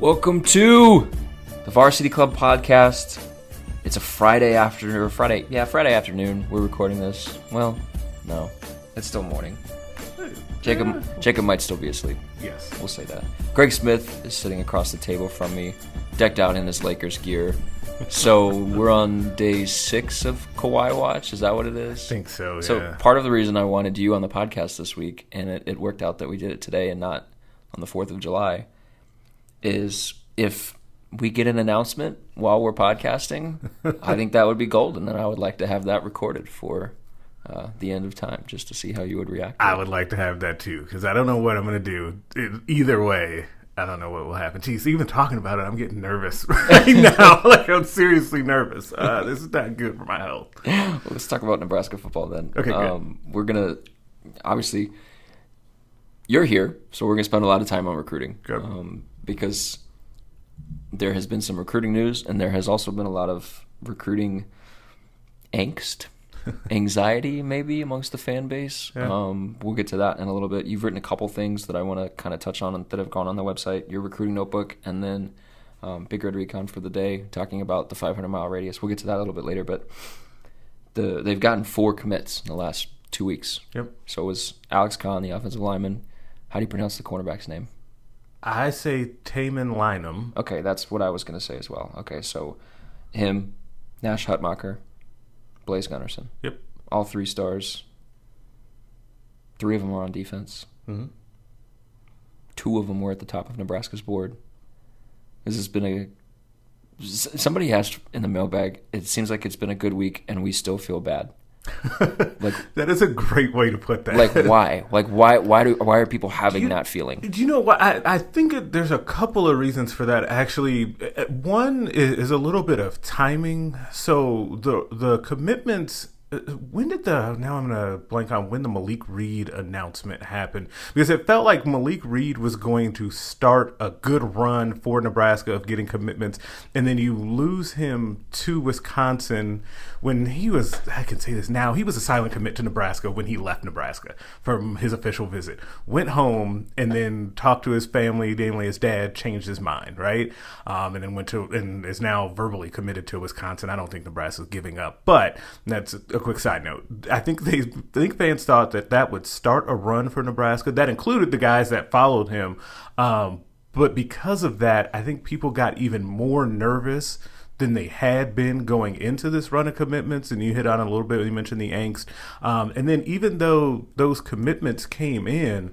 Welcome to the Varsity Club podcast. It's a Friday afternoon, or Friday, yeah, Friday afternoon. We're recording this. Well, no, it's still morning. Jacob, Jacob might still be asleep. Yes. We'll say that. Greg Smith is sitting across the table from me, decked out in his Lakers gear. So we're on day six of Kawhi Watch. Is that what it is? I think so, So part of the reason I wanted you on the podcast this week, and it, it worked out that we did it today and not on the Fourth of July, is if we get an announcement while we're podcasting, I think that would be golden, and I would like to have that recorded for uh, the end of time, just to see how you would react. I would like to have that too, because I don't know what I'm going to do. It, either way, I don't know what will happen. Geez, even talking about it, I'm getting nervous right now. like, I'm seriously nervous. Uh, this is not good for my health. Well, let's talk about Nebraska football then. Okay. Um, we're gonna obviously you're here, so we're gonna spend a lot of time on recruiting um, because there has been some recruiting news, and there has also been a lot of recruiting angst, anxiety, maybe amongst the fan base. Yeah. Um, we'll get to that in a little bit. You've written a couple things that I want to kind of touch on that have gone on the website. Your recruiting notebook, and then um, Big Red Recon for the day, talking about the 500 mile radius. We'll get to that a little bit later, but the they've gotten four commits in the last two weeks. Yep. So it was Alex Conn, the offensive lineman. How do you pronounce the cornerback's name? I say Tamon Lynum. Okay, that's what I was going to say as well. Okay, so him, Nash Hutmacher, Blaise Gunnerson. Yep. All three stars. Three of them are on defense. Mhm. Two of them were at the top of Nebraska's board. This has been a. Somebody asked in the mailbag. It seems like it's been a good week, and we still feel bad. Like, That is a great way to put that. like why? Like why? Why do? Why are people having you- that feeling? Do you know what? I, I think it, there's a couple of reasons for that. Actually, one is, is a little bit of timing. So the the commitments. uh, When did the now I'm gonna blank on when the Malik Reed announcement happened because it felt like Malik Reed was going to start a good run for Nebraska of getting commitments, and then you lose him to Wisconsin when he was I can say this now he was a silent commit to Nebraska when he left Nebraska from his official visit, went home and then talked to his family, namely his dad, changed his mind, right, um, and then went to and is now verbally committed to Wisconsin. I don't think Nebraska's giving up, but that's a quick side note. I think they I think fans thought that that would start a run for Nebraska. That included the guys that followed him. Um, but because of that, I think people got even more nervous than they had been going into this run of commitments. And you hit on a little bit. You mentioned the angst. Um, and then even though those commitments came in,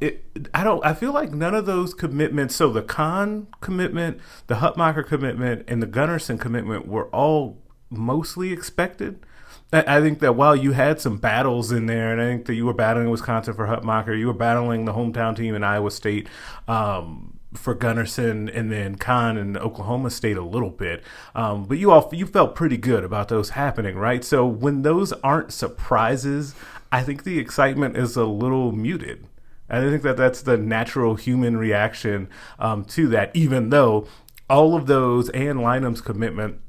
it, I don't. I feel like none of those commitments. So the Conn commitment, the Hutmacher commitment, and the Gunnerson commitment were all mostly expected. I I think that while you had some battles in there, and I think that you were battling Wisconsin for Hutmacher, you were battling the hometown team in Iowa State um, for Gunnerson, and then Conn and Oklahoma State a little bit. Um, but you all you felt pretty good about those happening, right? So when those aren't surprises, I think the excitement is a little muted. And I think that that's the natural human reaction um, to that, even though all of those and Lynum's commitment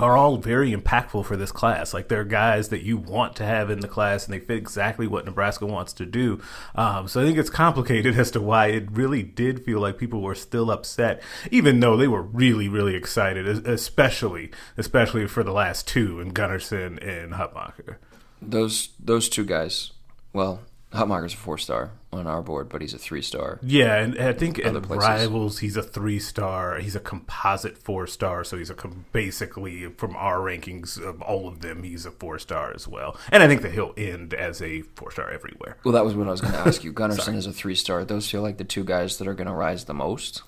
are all very impactful for this class. Like they're guys that you want to have in the class, and they fit exactly what Nebraska wants to do. Um, so I think it's complicated as to why it really did feel like people were still upset, even though they were really, really excited, especially, especially for the last two in Gunnerson and Hutmacher. Those those two guys. Well, Hutmacher's a four star on our board, but he's a three star. Yeah, and I think in Other places. Rivals, he's a three star. He's a composite four star, so he's a com- basically from our rankings of all of them, he's a four star as well. And I think that he'll end as a four star everywhere. Well, that was what I was going to ask you. Gunnerson is a three star. Those feel like the two guys that are going to rise the most.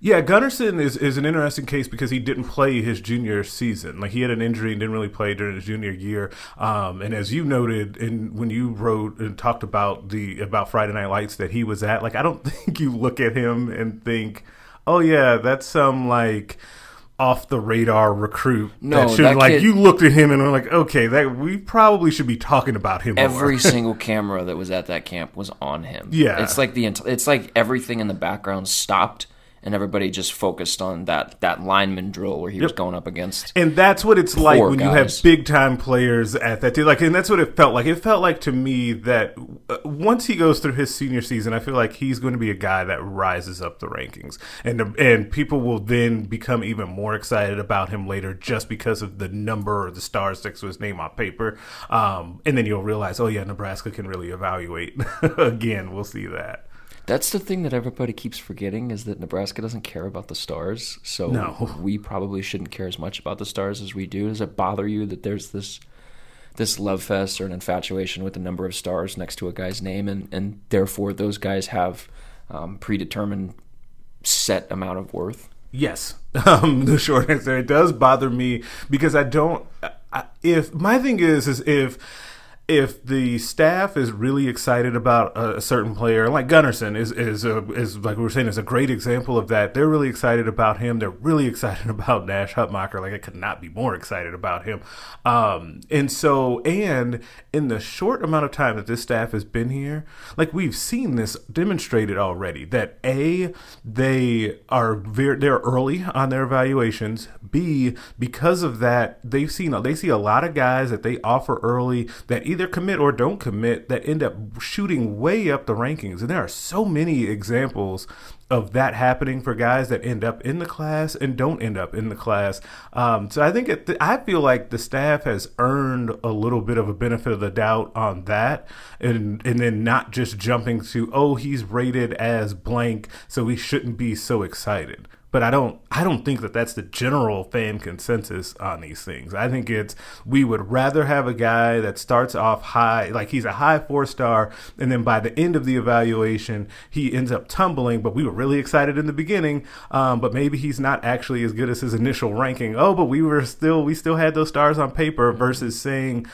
Yeah, Gunnerson is, is an interesting case because he didn't play his junior season. Like he had an injury and didn't really play during his junior year. Um, and as you noted, and when you wrote and talked about the about Friday Night Lights that he was at, like I don't think you look at him and think, oh yeah, that's some like off the radar recruit. No, that should that like kid- you looked at him and were like, okay, that we probably should be talking about him. Every single camera that was at that camp was on him. Yeah. it's like the it's like everything in the background stopped and everybody just focused on that that lineman drill where he was going up against. And that's what it's like when you have big time players at that. Like, and that's what it felt like. It felt like to me that uh, once he goes through his senior season, I feel like he's going to be a guy that rises up the rankings, and and people will then become even more excited about him later just because of the number or the stars next to his name on paper. Um, and then you'll realize, oh yeah, Nebraska can really evaluate. Again, we'll see that. That's the thing that everybody keeps forgetting is that Nebraska doesn't care about the stars. So No. we probably shouldn't care as much about the stars as we do. Does it bother you that there's this this love fest or an infatuation with the number of stars next to a guy's name, and and therefore those guys have um, predetermined set amount of worth? Yes. Um, the short answer, it does bother me because I don't. I, if my thing is, is if if the staff is really excited about a, certain player, like Gunnerson is is a, is like we were saying is a great example of that. They're really excited about him. They're really excited about Nash Hutmacher. Like I could not be more excited about him. Um, and so, and in the short amount of time that this staff has been here, like we've seen this demonstrated already. That a they are very they're early on their evaluations. B because of that they've seen they see a lot of guys that they offer early that either commit or don't commit that end up shooting way up the rankings. And there are so many examples of that happening for guys that end up in the class and don't end up in the class. Um, so I think it, I feel like the staff has earned a little bit of a benefit of the doubt on that, and and then not just jumping to oh he's rated as blank, so he shouldn't be so excited. But I don't I don't think that that's the general fan consensus on these things. I think it's we would rather have a guy that starts off high, like he's a high four star, and then by the end of the evaluation he ends up tumbling. But we were really excited in the beginning, um, but maybe he's not actually as good as his initial ranking. Oh, but we were still we still had those stars on paper versus saying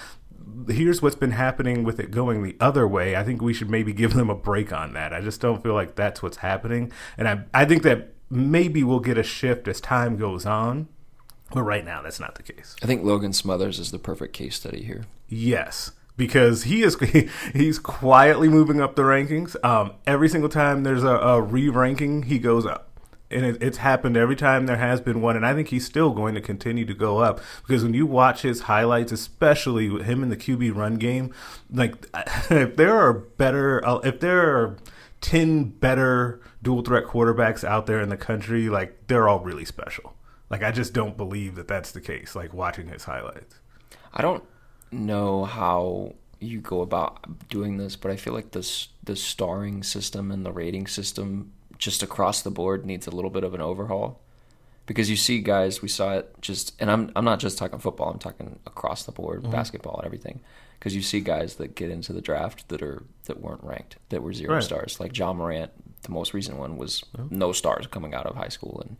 here's what's been happening with it going the other way. I think we should maybe give them a break on that. I just don't feel like that's what's happening. And I, I think that maybe we'll get a shift as time goes on. But right now, that's not the case. I think Logan Smothers is the perfect case study here. Yes, because he is he's quietly moving up the rankings. Um, every single time there's a, a re-ranking, he goes up. And it, it's happened every time there has been one, and I think he's still going to continue to go up because when you watch his highlights, especially with him in the QB run game, like if there are better, uh, if there are ten better dual threat quarterbacks out there in the country, like they're all really special. Like I just don't believe that that's the case. Like watching his highlights. I don't know how you go about doing this, but I feel like this the starring system and the rating system just across the board needs a little bit of an overhaul. Because you see guys, we saw it just, and I'm I'm not just talking football. I'm talking across the board, mm-hmm. basketball and everything. Because you see guys that get into the draft that are that weren't ranked, that were zero Right. stars. Like Ja Morant, the most recent one was no stars coming out of high school and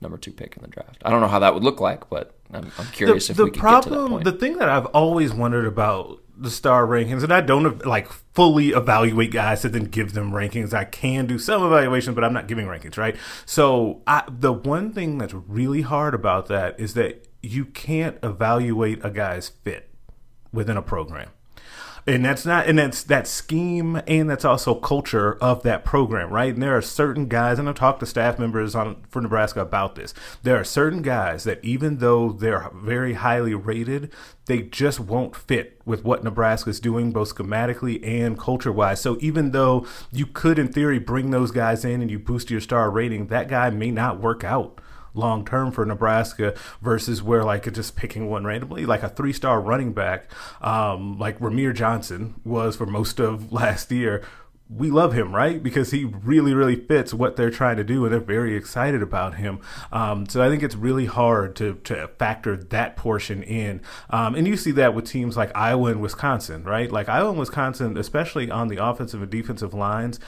number two pick in the draft. I don't know how that would look like, but I'm, I'm curious if we could get to that point. the thing that I've always wondered about the star rankings, and I don't like fully evaluate guys and then give them rankings. I can do some evaluation, but I'm not giving rankings, right? So I, the one thing that's really hard about that is that you can't evaluate a guy's fit within a program and that's not and that's that scheme and that's also culture of that program right? And there are certain guys and i've talked to staff members on for nebraska about this. There are certain guys that even though they're very highly rated they just won't fit with what nebraska's doing both schematically and culture wise so even though you could in theory bring those guys in and you boost your star rating that guy may not work out long term for Nebraska versus where like just picking one randomly, like a three star running back, um, like Rahmir Johnson was for most of last year. We love him, right? Because he really, really fits what they're trying to do, and they're very excited about him. Um, so I think it's really hard to to factor that portion in, um, and you see that with teams like Iowa and Wisconsin, right? Like Iowa and Wisconsin, especially on the offensive and defensive lines,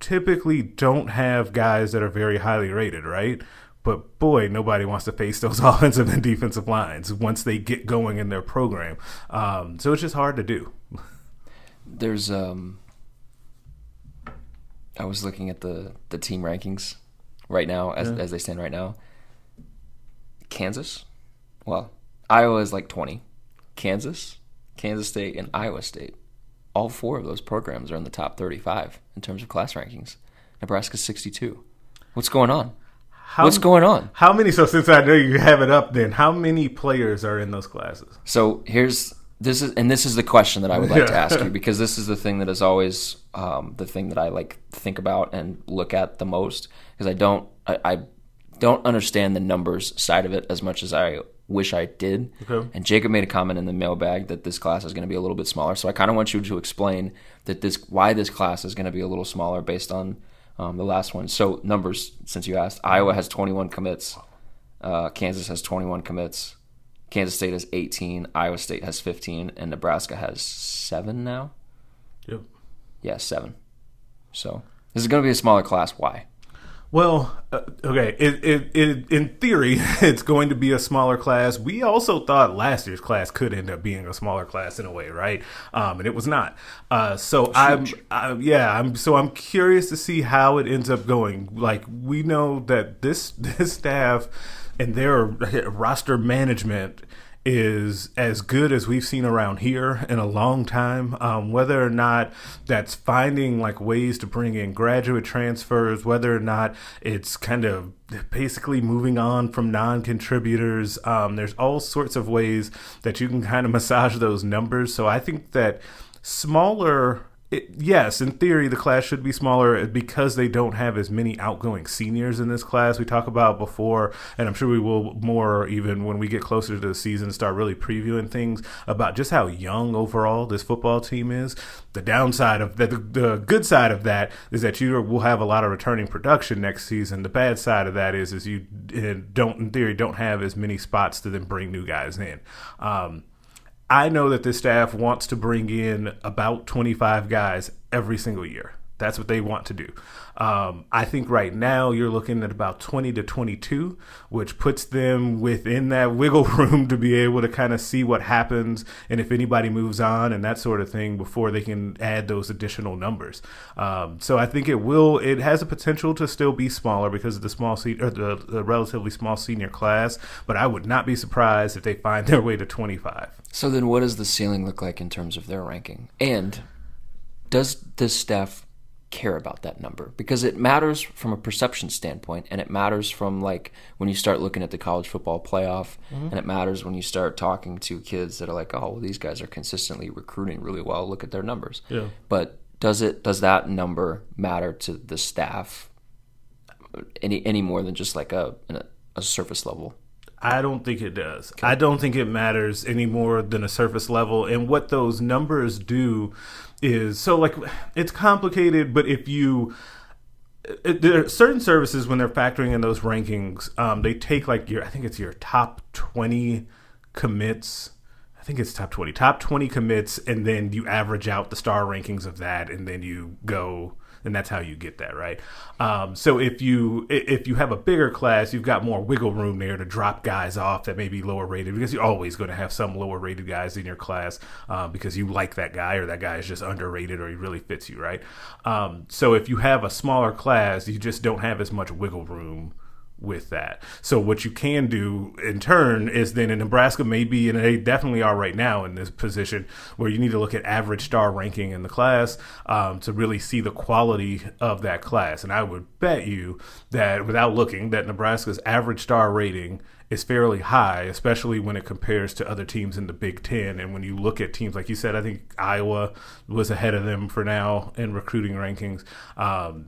typically don't have guys that are very highly rated, right? But boy, nobody wants to face those offensive and defensive lines once they get going in their program. Um, so it's just hard to do. There's um I was looking at the the team rankings right now as Yeah. as they stand right now. Kansas, well, Iowa is like 20. Kansas, Kansas State, and Iowa State. All four of those programs are in the top 35 in terms of class rankings. Nebraska's 62. What's going on? How, What's going on? How many? So since I know you have it up, then how many players are in those classes? So here's this is and this is the question that I would like to ask you because this is the thing that is always um, the thing that I like think about and look at the most because I don't I, I don't understand the numbers side of it as much as I wish I did. Okay. And Jacob made a comment in the mailbag that this class is going to be a little bit smaller. So I kind of want you to explain that this why this class is going to be a little smaller based on um, the last one. So numbers, since you asked, Iowa has 21 commits. Uh, Kansas has 21 commits. Kansas State has 18. Iowa State has 15, and Nebraska has seven now. Yep. Yeah, seven. So this is going to be a smaller class. Why? Well, uh, okay. It, it, it, in theory, it's going to be a smaller class. We also thought last year's class could end up being a smaller class in a way, right? Um, and it was not. Uh, so I'm, I, yeah, I'm. So I'm curious to see how it ends up going. Like we know that this this staff and their roster management is as good as we've seen around here in a long time. Um, whether or not that's finding like ways to bring in graduate transfers, whether or not it's kind of basically moving on from non-contributors. Um, there's all sorts of ways that you can kind of massage those numbers. So I think that smaller it, yes, in theory, the class should be smaller because they don't have as many outgoing seniors in this class. We talked about before, and I'm sure we will more even when we get closer to the season, start really previewing things about just how young overall this football team is. The downside of the, the good side of that is that you will have a lot of returning production next season. The bad side of that is is you uh, don't, in theory, don't have as many spots to then bring new guys in. Um, I know that this staff wants to bring in about 25 guys every single year. That's what they want to do. Um, I think right now you're looking at about 20 to 22, which puts them within that wiggle room to be able to kind of see what happens and if anybody moves on and that sort of thing before they can add those additional numbers. Um, so I think it will. It has a potential to still be smaller because of the small se- or the, the relatively small senior class. But I would not be surprised if they find their way to 25. So then, what does the ceiling look like in terms of their ranking? And does this staff care about that number? Because it matters from a perception standpoint, and it matters from like when you start looking at the college football playoff, mm-hmm. and it matters when you start talking to kids that are like, "Oh, well, these guys are consistently recruiting really well. Look at their numbers." Yeah. But does it does that number matter to the staff any any more than just like a a, a surface level? I don't think it does. I don't think it matters any more than a surface level. And what those numbers do is so like it's complicated, but if you it- there are certain services when they're factoring in those rankings, um, they take like your I think it's your top twenty commits. I think it's top twenty, top twenty commits, and then you average out the star rankings of that, and then you go and that's how you get that right. Um, so if you if you have a bigger class, you've got more wiggle room there to drop guys off that may be lower rated because you're always going to have some lower rated guys in your class uh, because you like that guy or that guy is just underrated or he really fits you right. Um, so if you have a smaller class, you just don't have as much wiggle room with that. So what you can do in turn is then in Nebraska maybe and they definitely are right now in this position where you need to look at average star ranking in the class um, to really see the quality of that class. And I would bet you that without looking that Nebraska's average star rating is fairly high, especially when it compares to other teams in the Big Ten. And when you look at teams like you said, I think Iowa was ahead of them for now in recruiting rankings. Um,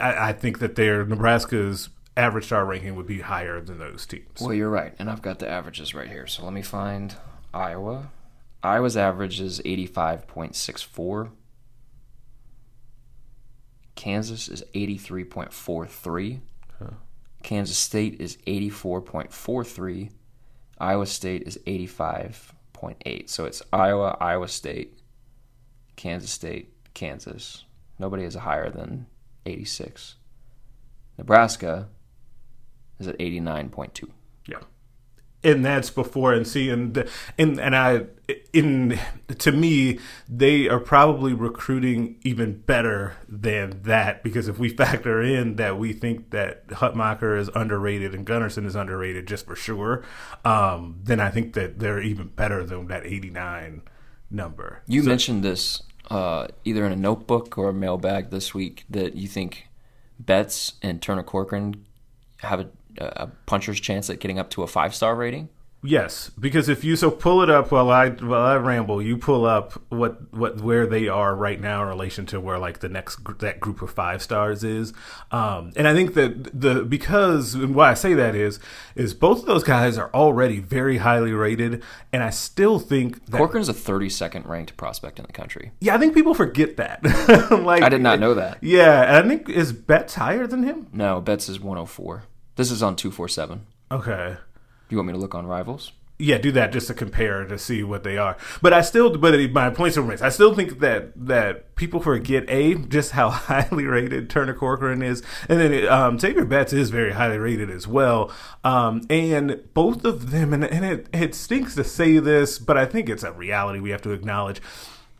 I, I think that their Nebraska's average star ranking would be higher than those teams. Well, you're right, and I've got the averages right here. So let me find Iowa. Iowa's average is 85.64. Kansas is 83.43. Kansas State is 84.43. Iowa State is 85.8. So it's Iowa, Iowa State, Kansas State, Kansas. Nobody is a higher than 86. Nebraska is at 89.2. Yeah. And that's before and see and and and I in to me they are probably recruiting even better than that because if we factor in that we think that Hutmacher is underrated and Gunnerson is underrated just for sure, um, then I think that they're even better than that 89 number. You So- mentioned this uh, either in a notebook or a mailbag this week that you think Betts and Turner Corcoran have a, a puncher's chance at getting up to a five star rating. Yes, because if you so pull it up while I while I ramble, you pull up what what where they are right now in relation to where like the next gr- that group of five stars is, um, and I think that the because and why I say that is is both of those guys are already very highly rated, and I still think that Corcoran's a 32nd ranked prospect in the country. yeah I think people forget that like I did not know that. yeah and I think is Betts higher than him No, Betts is 104. This is on 247. okay Do You want me to look on rivals? yeah, do that just to compare to see what they are. But I still, but my points remains. I still think that that people forget a just how highly rated Turner Corcoran is, and then um, Xavier Betts is very highly rated as well. Um, and both of them, and, and it it stinks to say this, but I think it's a reality we have to acknowledge.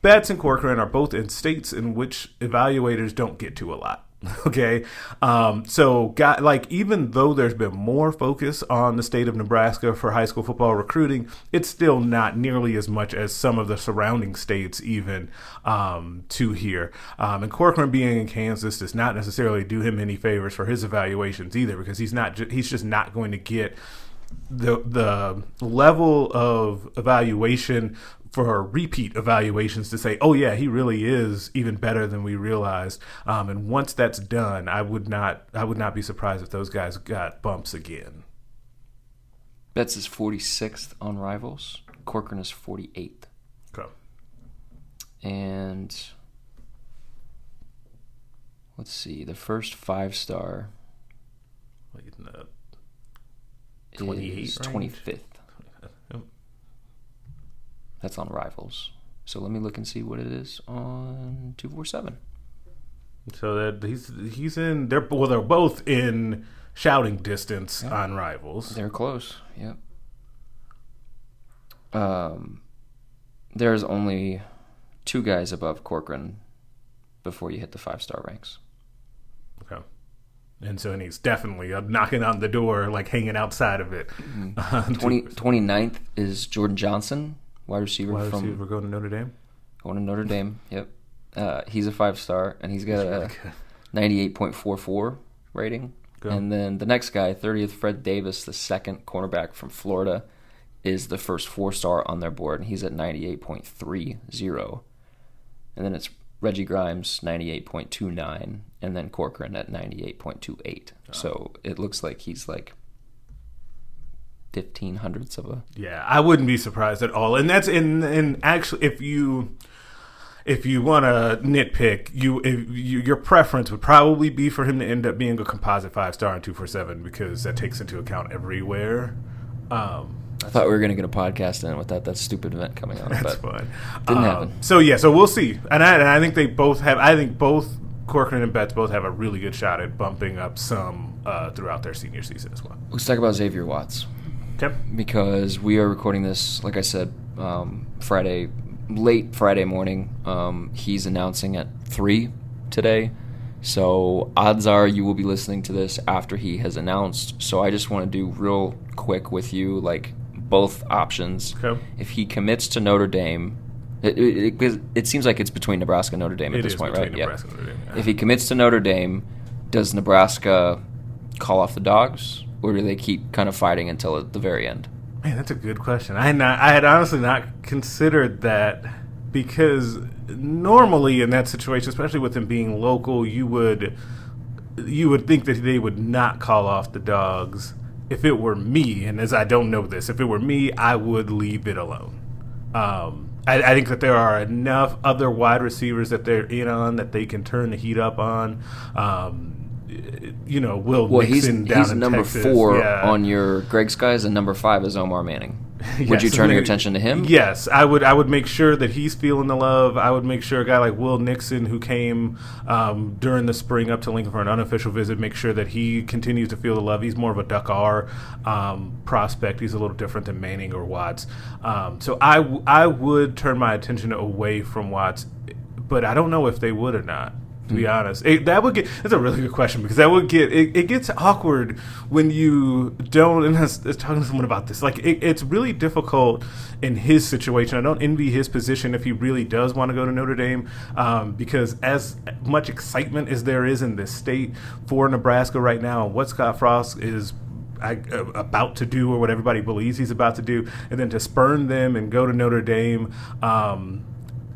Betts and Corcoran are both in states in which evaluators don't get to a lot. Okay, um, so got like even though there's been more focus on the state of Nebraska for high school football recruiting, it's still not nearly as much as some of the surrounding states even um, to here. Um, and Corcoran being in Kansas does not necessarily do him any favors for his evaluations either, because he's not he's just not going to get the the level of evaluation for repeat evaluations to say, oh yeah, he really is even better than we realized. Um, and once that's done, I would not I would not be surprised if those guys got bumps again. Betts is 46th on rivals. Corcoran is 48th. Okay. And let's see, the first five star in the 28 is range? 25th. Yep. That's on rivals. So let me look and see what it is on 247. So that he's he's in they're well they're both in shouting distance on rivals. They're close. Yep. Um, there's only two guys above Corcoran before you hit the five star ranks. Okay. And so and he's definitely uh, knocking on the door, like hanging outside of it. Uh, 20, 29th is Jordan Johnson, wide receiver Wide from receiver going to Notre Dame. going to Notre Dame. Yep. Uh, he's a five star, and he's got a 98.44 rating. Go. And then the next guy, 30th, Fred Davis, the second cornerback from Florida, is the first four star on their board, and he's at 98.30. And then it's Reggie Grimes, 98.29, and then Corcoran at 98.28. So it looks like he's like 15 hundredths of a. Yeah, I wouldn't be surprised at all. And that's in and actually, if you if you want to nitpick, you if you, your preference would probably be for him to end up being a composite five star and two four seven because that takes into account everywhere. Um, I thought we were going to get a podcast in with that stupid event coming on, that's but fine. didn't Um, happen. So yeah, so we'll see. And I, and I think they both have. I think both Corcoran and Betts both have a really good shot at bumping up some uh, throughout their senior season as well. let's talk about Xavier Watts. Okay. because we are recording this, like I said, um, Friday, late Friday morning. Um, he's announcing at 3 today. So odds are you will be listening to this after he has announced. So I just want to do real quick with you, like both options. Okay. If he commits to Notre Dame, it, it, it, it seems like it's between Nebraska and Notre Dame at It this is point, right? Nebraska Notre Dame, yeah. If he commits to Notre Dame, does Nebraska call off the dogs, or do they keep kind of fighting until the very end? Man, that's a good question. I had not, I had honestly not considered that because normally in that situation, especially with them being local, you would you would think that they would not call off the dogs. If it were me, and as I don't know this, if it were me, I would leave it alone. Um, I, I think that there are enough other wide receivers that they're in on that they can turn the heat up on. Um, you know, Will Well, he's down he's in number Texas, four yeah. on your Greg's guys, and number five is Omar Manning. Would you Yes, turn your attention to him? Yes, I would. I would make sure that he's feeling the love. I would make sure a guy like Will Nixon, who came um, during the spring up to Lincoln for an unofficial visit, make sure that he continues to feel the love. He's more of a Duck R um, prospect. He's a little different than Manning or Watts. Um, so I, w- I would turn my attention away from Watts, but I don't know if they would or not. To be honest, it, that would get. That's a really good question because that would get. It, it gets awkward when you don't. And I was, I was talking to someone about this. Like it, it's really difficult in his situation. I don't envy his position if he really does want to go to Notre Dame, um, because as much excitement as there is in this state for Nebraska right now, what Scott Frost is I, uh, about to do or what everybody believes he's about to do, and then to spurn them and go to Notre Dame. Um,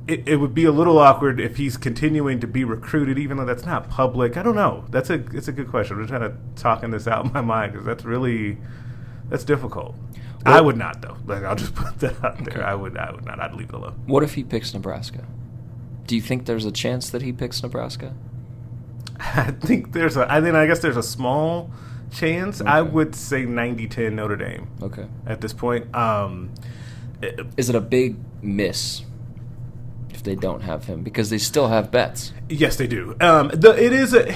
it, it would be a little awkward if he's continuing to be recruited, even though that's not public. I don't know. That's a it's a good question. I'm just kind of talking this out in my mind because that's really that's difficult. I would not though. Like I'll just put that out there. I would I would not. I'd leave it alone. What if he picks Nebraska? Do you think there's a chance that he picks Nebraska? I think there's a. I think I guess there's a small chance. I would say 90-10 Notre Dame Okay. at this point. Um, it- Is it a big miss they don't have him because they still have Betts? Yes, they do. Um, the, it is a,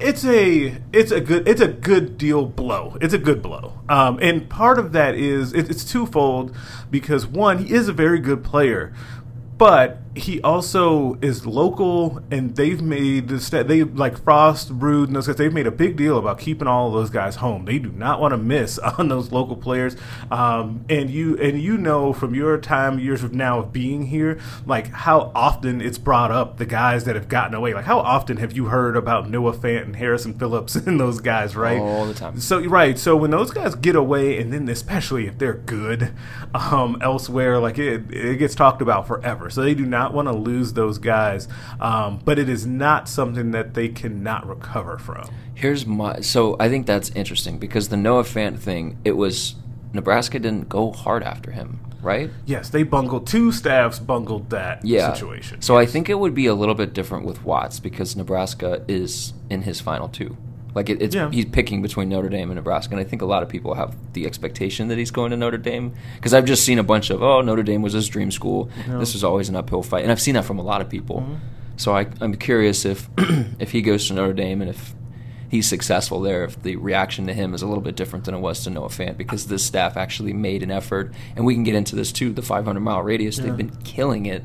it's a, it's a good, it's a good deal blow. It's a good blow. Um, and part of that is it, it's twofold because one, he is a very good player, but he also is local, and they've made this. They like Frost, Ruud, and those guys. They've made a big deal about keeping all of those guys home. They do not want to miss on those local players. Um, and you and you know from your time, years of now of being here, like how often it's brought up the guys that have gotten away. Like how often have you heard about Noah Fant and Harrison Phillips and those guys, right? All the time. So right, so when those guys get away, and then especially if they're good um, elsewhere, like it, it gets talked about forever. So they do not want to lose those guys, um, but it is not something that they cannot recover from. Here's my so I think that's interesting because the Noah Fant thing, it was Nebraska didn't go hard after him, right? Yes, they bungled. Two staffs bungled that Yeah. situation. So I think it would be a little bit different with Watts because Nebraska is in his final two. Like it, it's Yeah. he's picking between Notre Dame and Nebraska, and I think a lot of people have the expectation that he's going to Notre Dame because I've just seen a bunch of oh Notre Dame was his dream school. This was always an uphill fight, and I've seen that from a lot of people. Mm-hmm. So I, I'm curious if if he goes to Notre Dame and if he's successful there, if the reaction to him is a little bit different than it was to Noah Fant because this staff actually made an effort, and we can get into this too. The 500 mile radius, they've been killing it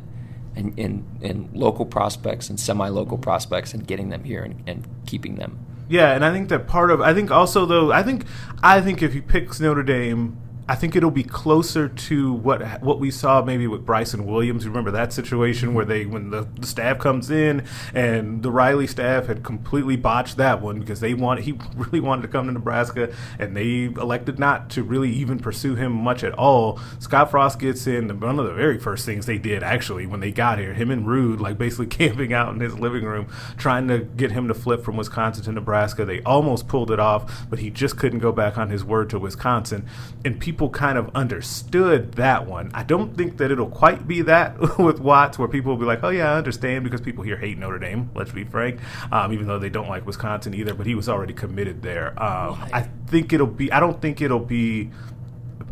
in, in, local prospects and semi-local prospects and getting them here and, and keeping them. Yeah, and I think that part of I think also though I think I think if he picks Notre Dame, I think it'll be closer to what what we saw maybe with Bryson Williams. Remember that situation where they when the, the staff comes in and the Riley staff had completely botched that one because they want he really wanted to come to Nebraska and they elected not to really even pursue him much at all. Scott Frost gets in. One of the very first things they did actually when they got here, him and Ruud like basically camping out in his living room trying to get him to flip from Wisconsin to Nebraska. They almost pulled it off, but he just couldn't go back on his word to Wisconsin. And people kind of understood that one. I don't think that it'll quite be that with Watts, where people will be like, "Oh yeah, I understand," because people here hate Notre Dame. Let's be frank, um, even though they don't like Wisconsin either. But he was already committed there. Um, I think it'll be. I don't think it'll be.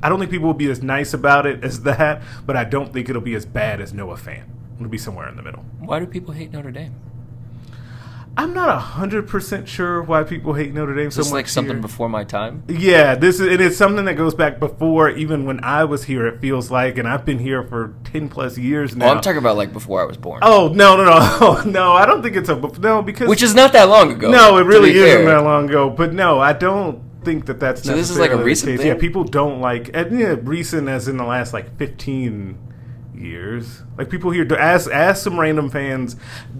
I don't think people will be as nice about it as that, but I don't think it'll be as bad as Noah Fant. It'll be somewhere in the middle. Why do people hate Notre Dame? I'm not hundred percent sure why people hate Notre Dame so this much. like something here. before my time? Yeah, this is it's something that goes back before even when I was here. It feels like, and I've been here for ten plus years now. Oh, I'm talking about like before I was born. Oh no no no no! I don't think it's a no because Which is not that long ago. no, it really isn't fair. that long ago. But no, I don't think that that's So this is like a recent? Yeah, people don't like and, yeah, recent as in the last like fifteen years. Like people here, ask ask some random fans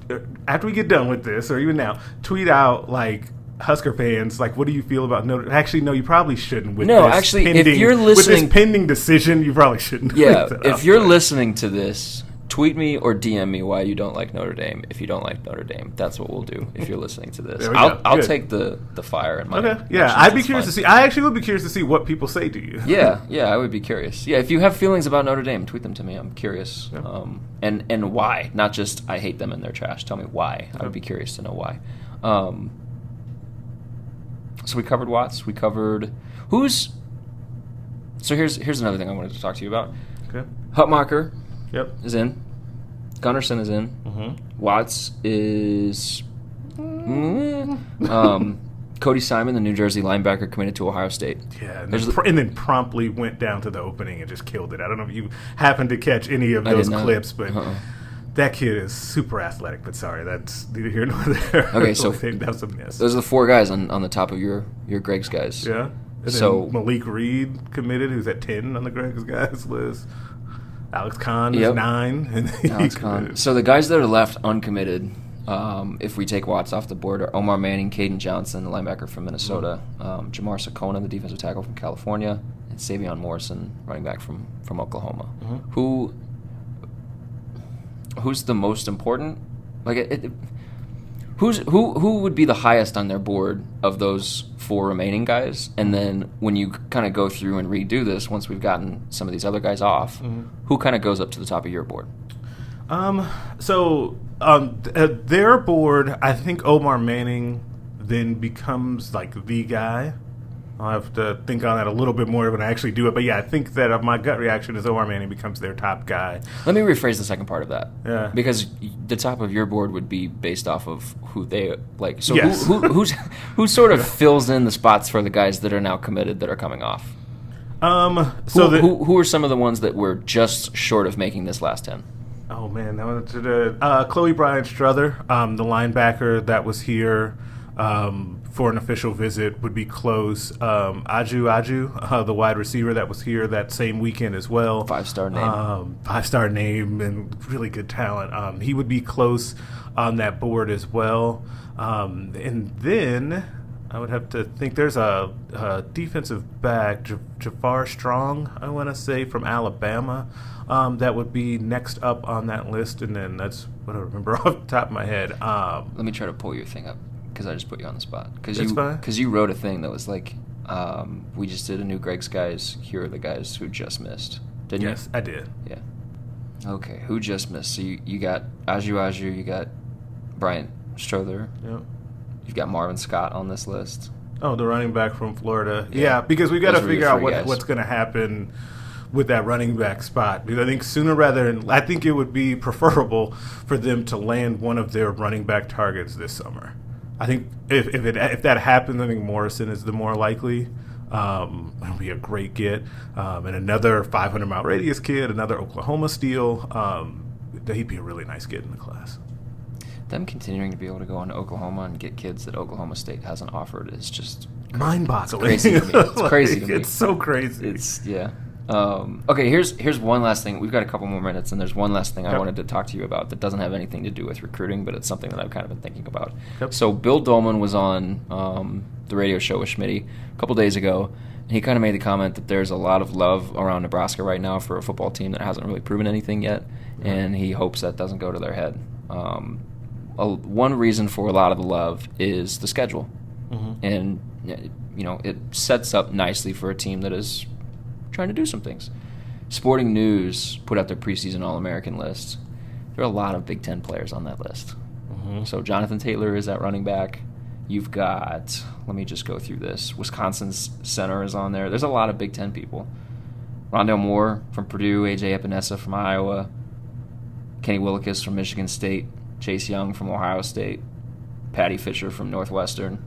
uh, after we get done with this, or even now, tweet out like. Husker fans, like, what do you feel about Notre? Actually, no, you probably shouldn't. With No, actually, if you're with listening- this pending decision, you probably shouldn't. Yeah, if you're listening to this, tweet me or DM me why you don't like Notre Dame. If you don't like Notre Dame, that's what we'll do. If you're listening to this, I'll. I'll take the the fire in my. Okay, yeah, I'd be curious fine. to see. I actually would be curious to see what people say to you. Yeah, yeah, I would be curious. Yeah, if you have feelings about Notre Dame, tweet them to me. I'm curious, Yeah. um, and and why? Not just I hate them and they're trash. Tell me why. I would be curious to know why. Um, so we covered Watts. We covered who's. So here's here's another thing I wanted to talk to you about. Okay. Hutmacher Yep. is in. Gunnerson is in. Mm-hmm. Watts is. Mm, um, Cody Simon, the New Jersey linebacker, committed to Ohio State. Yeah, and then, pr- and then promptly went down to the opening and just killed it. I don't know if you happened to catch any of those clips, but Uh-uh. that kid is super athletic. But sorry, that's neither here nor there. Okay, so- that was a miss. Those are the four guys on, on the top of your your Greg's guys. yeah. And So- Malik Reed committed, who's at ten on the Greg's guys list. Alex Conn is nine, and Alex Conn. committed. So the guys that are left uncommitted, um, if we take Watts off the board, are Omar Manning, Caden Johnson, the linebacker from Minnesota, um, Jamar Sekona, the defensive tackle from California, and Savion Morrison, running back from, from Oklahoma. Who who's the most important? Like it, it, who's who who would be the highest on their board of those four remaining guys? And then when you kind of go through and redo this, once we've gotten some of these other guys off, who kind of goes up to the top of your board? Um, so um, th- uh, their board, I think Omar Manning then becomes like the guy. I'll have to think on that a little bit more when I actually do it. But yeah, I think that uh, my gut reaction is Omar Manning becomes their top guy. Let me rephrase the second part of that. Yeah. Because the top of your board would be based off of who they like. So Yes. who, who who's who sort of fills in the spots for the guys that are now committed that are coming off? Um, so who, the, who who are some of the ones that were just short of making this last ten? Oh man, that was the uh, Chloe Bryant Strother, um, the linebacker that was here um, for an official visit, would be close. Um, Ajou Ajou, uh, the wide receiver that was here that same weekend as well, Five-star name. um, five star name, and really good talent. Um, he would be close on that board as well. Um, and then I would have to think there's a, a defensive back, J- Jafar Strong, I want to say from Alabama, um, that would be next up on that list. And then that's what I remember off the top of my head. Um, Let me try to pull your thing up because I just put you on the spot. Because you because you wrote a thing that was like, um, we just did a new Greg's guys. Here are the guys who just missed. Didn't you? yes, I did. Yeah. Okay, who just missed? So you, you got Ajou Ajou, you got Bryant Strother, Yep. you've got Marvin Scott on this list. Oh, the running back from Florida. Yeah. Yeah, because we got to Those were your figure out what, guys. what's going to happen with that running back spot. Because I think sooner rather than I think it would be preferable for them to land one of their running back targets this summer. I think if if, it, if that happens, I think Morrison is the more likely. Um, it'll be a great get, um, and another 500 mile radius kid, another Oklahoma steal. Um, he'd be a really nice kid in the class. Them continuing to be able to go into Oklahoma and get kids that Oklahoma State hasn't offered is just Mind-boggling. crazy to me. It's crazy to me. It's so crazy. it's yeah. Um, okay, here's here's one last thing. We've got a couple more minutes, and there's one last thing I wanted to talk to you about that doesn't have anything to do with recruiting, but it's something that I've kind of been thinking about. Yep. So Bill Doleman was on um, the radio show with Schmitty a couple days ago, and he kind of made the comment that there's a lot of love around Nebraska right now for a football team that hasn't really proven anything yet, and he hopes that doesn't go to their head. Um, a, one reason for a lot of the love is the schedule, and you know it sets up nicely for a team that is trying to do some things. Sporting News put out their preseason All American list. There are a lot of Big Ten players on that list. Mm-hmm. So Jonathan Taylor is at running back. You've got, let me just go through this. Wisconsin's center is on there. There's a lot of Big Ten people. Rondale Moore from Purdue, AJ Epenesa from Iowa, Kenny Willekes from Michigan State, Chase Young from Ohio State, Paddy Fisher from Northwestern.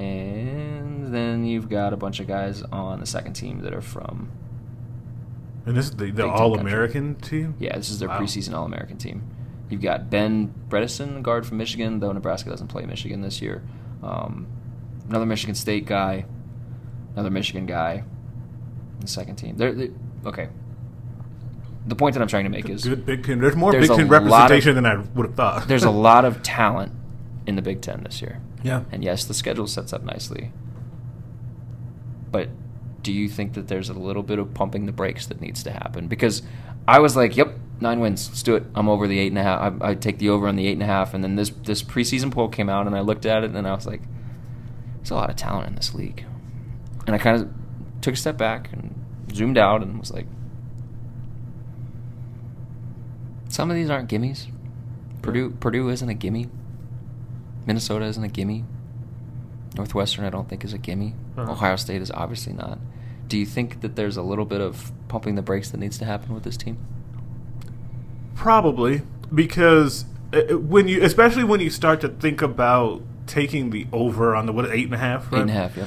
And then you've got a bunch of guys on the second team that are from And this is the, the All American team? Yeah, this is their Wow. preseason All American team. You've got Ben Bredeson, guard from Michigan, though Nebraska doesn't play Michigan this year. Um, another Michigan State guy, another Michigan guy, the second team. They're, they okay. The point that I'm trying to make is Good Big Ten. There's more There's Big Ten lot of- representation than I would have thought. there's a lot of talent in the Big Ten this year. yeah. And yes, the schedule sets up nicely. But do you think that there's a little bit of pumping the brakes that needs to happen? Because I was like, "Yep, nine wins, let's do it." I'm over the eight and a half. I, I take the over on the eight and a half. And then this this preseason poll came out, and I looked at it, and I was like, "There's a lot of talent in this league." And I kind of took a step back and zoomed out, and was like, "Some of these aren't gimmies. Purdue Purdue isn't a gimme. Minnesota isn't a gimme. Northwestern, I don't think, is a gimme. Uh-huh. Ohio State is obviously not. Do you think that there's a little bit of pumping the brakes that needs to happen with this team? Probably because uh, when you, especially when you start to think about taking the over on the what eight and a half, right? Eight and a half, yeah.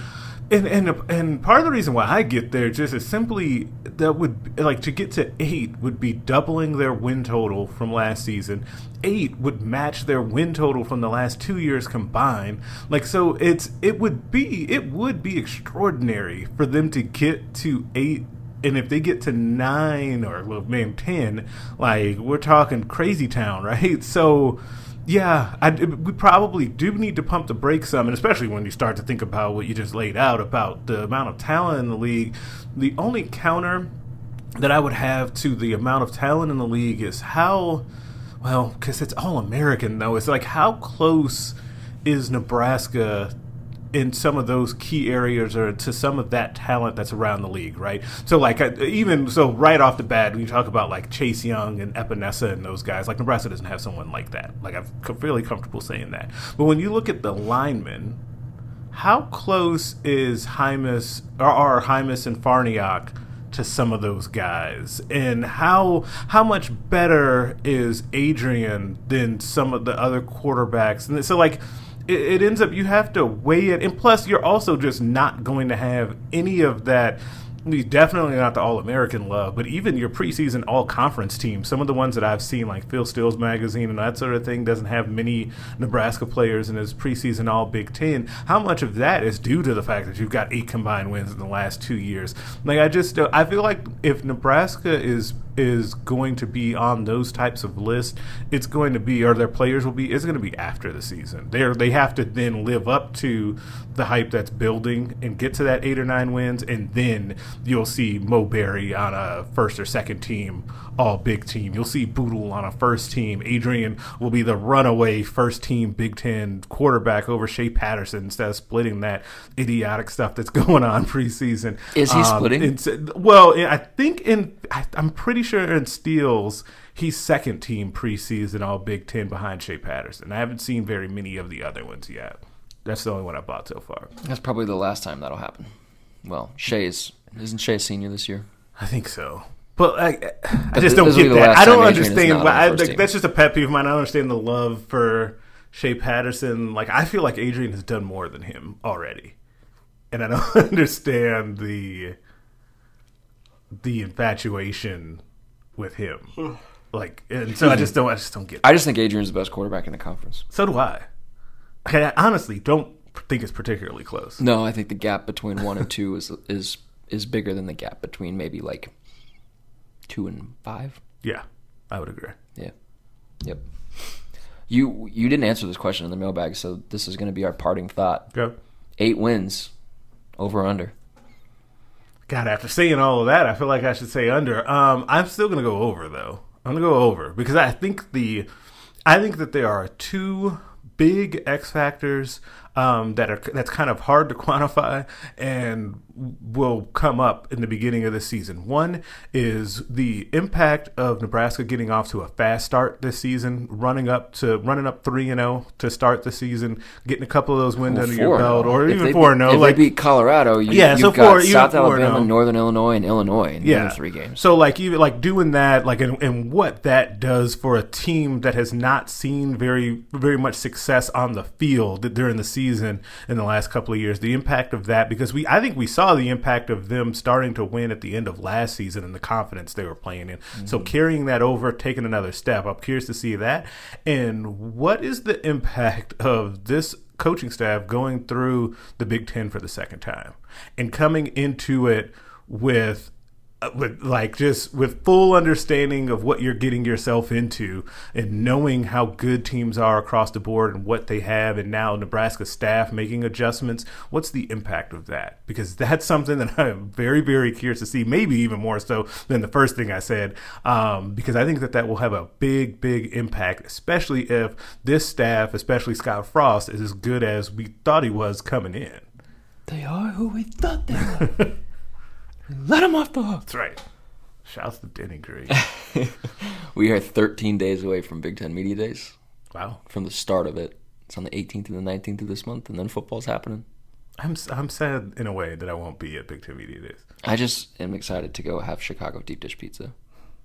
And and and part of the reason why I get there just is simply that would like to get to eight would be doubling their win total from last season. Eight would match their win total from the last two years combined. Like so, it's it would be it would be extraordinary for them to get to eight. And if they get to nine or well, man ten, like we're talking crazy town, right? So yeah, I, we probably do need to pump the brakes some, and especially when you start to think about what you just laid out about the amount of talent in the league. The only counter that I would have to the amount of talent in the league is how, well, because it's all American though. It's like how close is Nebraska in some of those key areas or to some of that talent that's around the league, right? So, like, even so, right off the bat, when you talk about like Chase Young and Epenesa and those guys, like Nebraska doesn't have someone like that. Like, I'm fairly comfortable saying that. But when you look at the linemen, how close is Jaimes or are Jaimes and Farniok? to some of those guys and how how much better is Adrian than some of the other quarterbacks and so like it, ends up you have to weigh it, and plus you're also just not going to have any of that. Definitely not the All American love, but even your preseason All Conference team, some of the ones that I've seen, like Phil Steele's magazine and that sort of thing, doesn't have many Nebraska players in his preseason All Big Ten. How much of that is due to the fact that you've got eight combined wins in the last two years? Like I just, I feel like if Nebraska is is going to be on those types of lists, it's going to be, or their players will be, it's going to be after the season. They they have to then live up to the hype that's building and get to that eight or nine wins, and then you'll see Mo Barry on a first or second team all Big Ten. You'll see Boodle on a first team. Adrian will be the runaway first team Big Ten quarterback over Shea Patterson instead of splitting that idiotic stuff that's going on preseason. Is he um, splitting? well, I think in I, I'm pretty sure in Steele's he's second team preseason all Big Ten behind Shea Patterson. I haven't seen very many of the other ones yet. That's the only one I bought so far. That's probably the last time that'll happen. Well, Shea's isn't Shea senior this year? I think so. But I, I just don't get that. I don't understand. I, like, that's just a pet peeve of mine. I don't understand the love for Shea Patterson. Like I feel like Adrian has done more than him already, and I don't understand the the infatuation with him. Like, and so I just don't. I just don't get. I just think Adrian's the best quarterback in the conference. So do I. Okay, I honestly don't think it's particularly close. No, I think the gap between one and two is is is bigger than the gap between maybe like two and five. Yeah, I would agree. Yeah. Yep. You you didn't answer this question in the mailbag, so this is going to be our parting thought. Go. Eight wins, over or under. God, after saying all of that, I feel like I should say under. Um, I'm still going to go over though. I'm going to go over because I think the, I think that there are two big X factors um, that are that's kind of hard to quantify and will come up in the beginning of the season. One is the impact of Nebraska getting off to a fast start this season, running up to running up three and zero oh to start the season, getting a couple of those wins well, under your belt, or if even four and zero. Oh, like they beat Colorado, you, yeah, so got four, South Alabama, oh. Northern Illinois, and Illinois in yeah. three games. So like even like doing that, like and, and what that does for a team that has not seen very very much success on the field during the season in the last couple of years, the impact of that because we I think we saw the impact of them starting to win at the end of last season and the confidence they were playing in. Mm-hmm. So carrying that over, taking another step. I'm curious to see that. And what is the impact of this coaching staff going through the Big Ten for the second time and coming into it with with like just with full understanding of what you're getting yourself into and knowing how good teams are across the board and what they have and now Nebraska staff making adjustments what's the impact of that? Because that's something that I'm very very curious to see maybe even more so than the first thing I said um, because I think that that will have a big big impact especially if this staff especially Scott Frost is as good as we thought he was coming in. They are who we thought they were Let him off the hook. That's right. Shouts to Denny Green. we are 13 days away from Big Ten Media Days. Wow. From the start of it. It's on the 18th and the 19th of this month, and then football's happening. I'm I'm sad in a way that I won't be at Big Ten Media Days. I just am excited to go have Chicago deep dish pizza.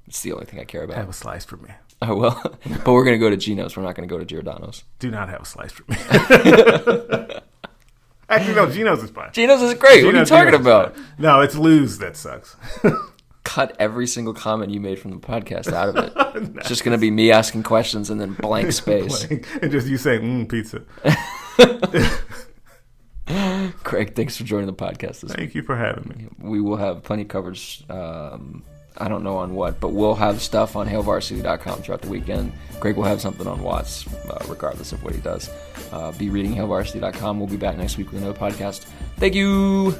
It's the only thing I care about. Have a slice for me. Oh, I will, but we're gonna go to Gino's. We're not gonna go to Giordano's. Do not have a slice for me. Actually, no. Gino's is fine. Gino's is great. what are you talking Gino's about? No, it's lose that sucks. Cut every single comment you made from the podcast out of it. It's just gonna be me asking questions and then blank space. and just you saying mm, pizza. Craig, thanks for joining the podcast this week. Thank you for having me. we will have plenty of coverage. Um, I don't know on what, but we'll have stuff on hailvarsity.com throughout the weekend. Greg will have something on Watts, uh, regardless of what he does. Uh, be reading hailvarsity.com. We'll be back next week with another podcast. Thank you.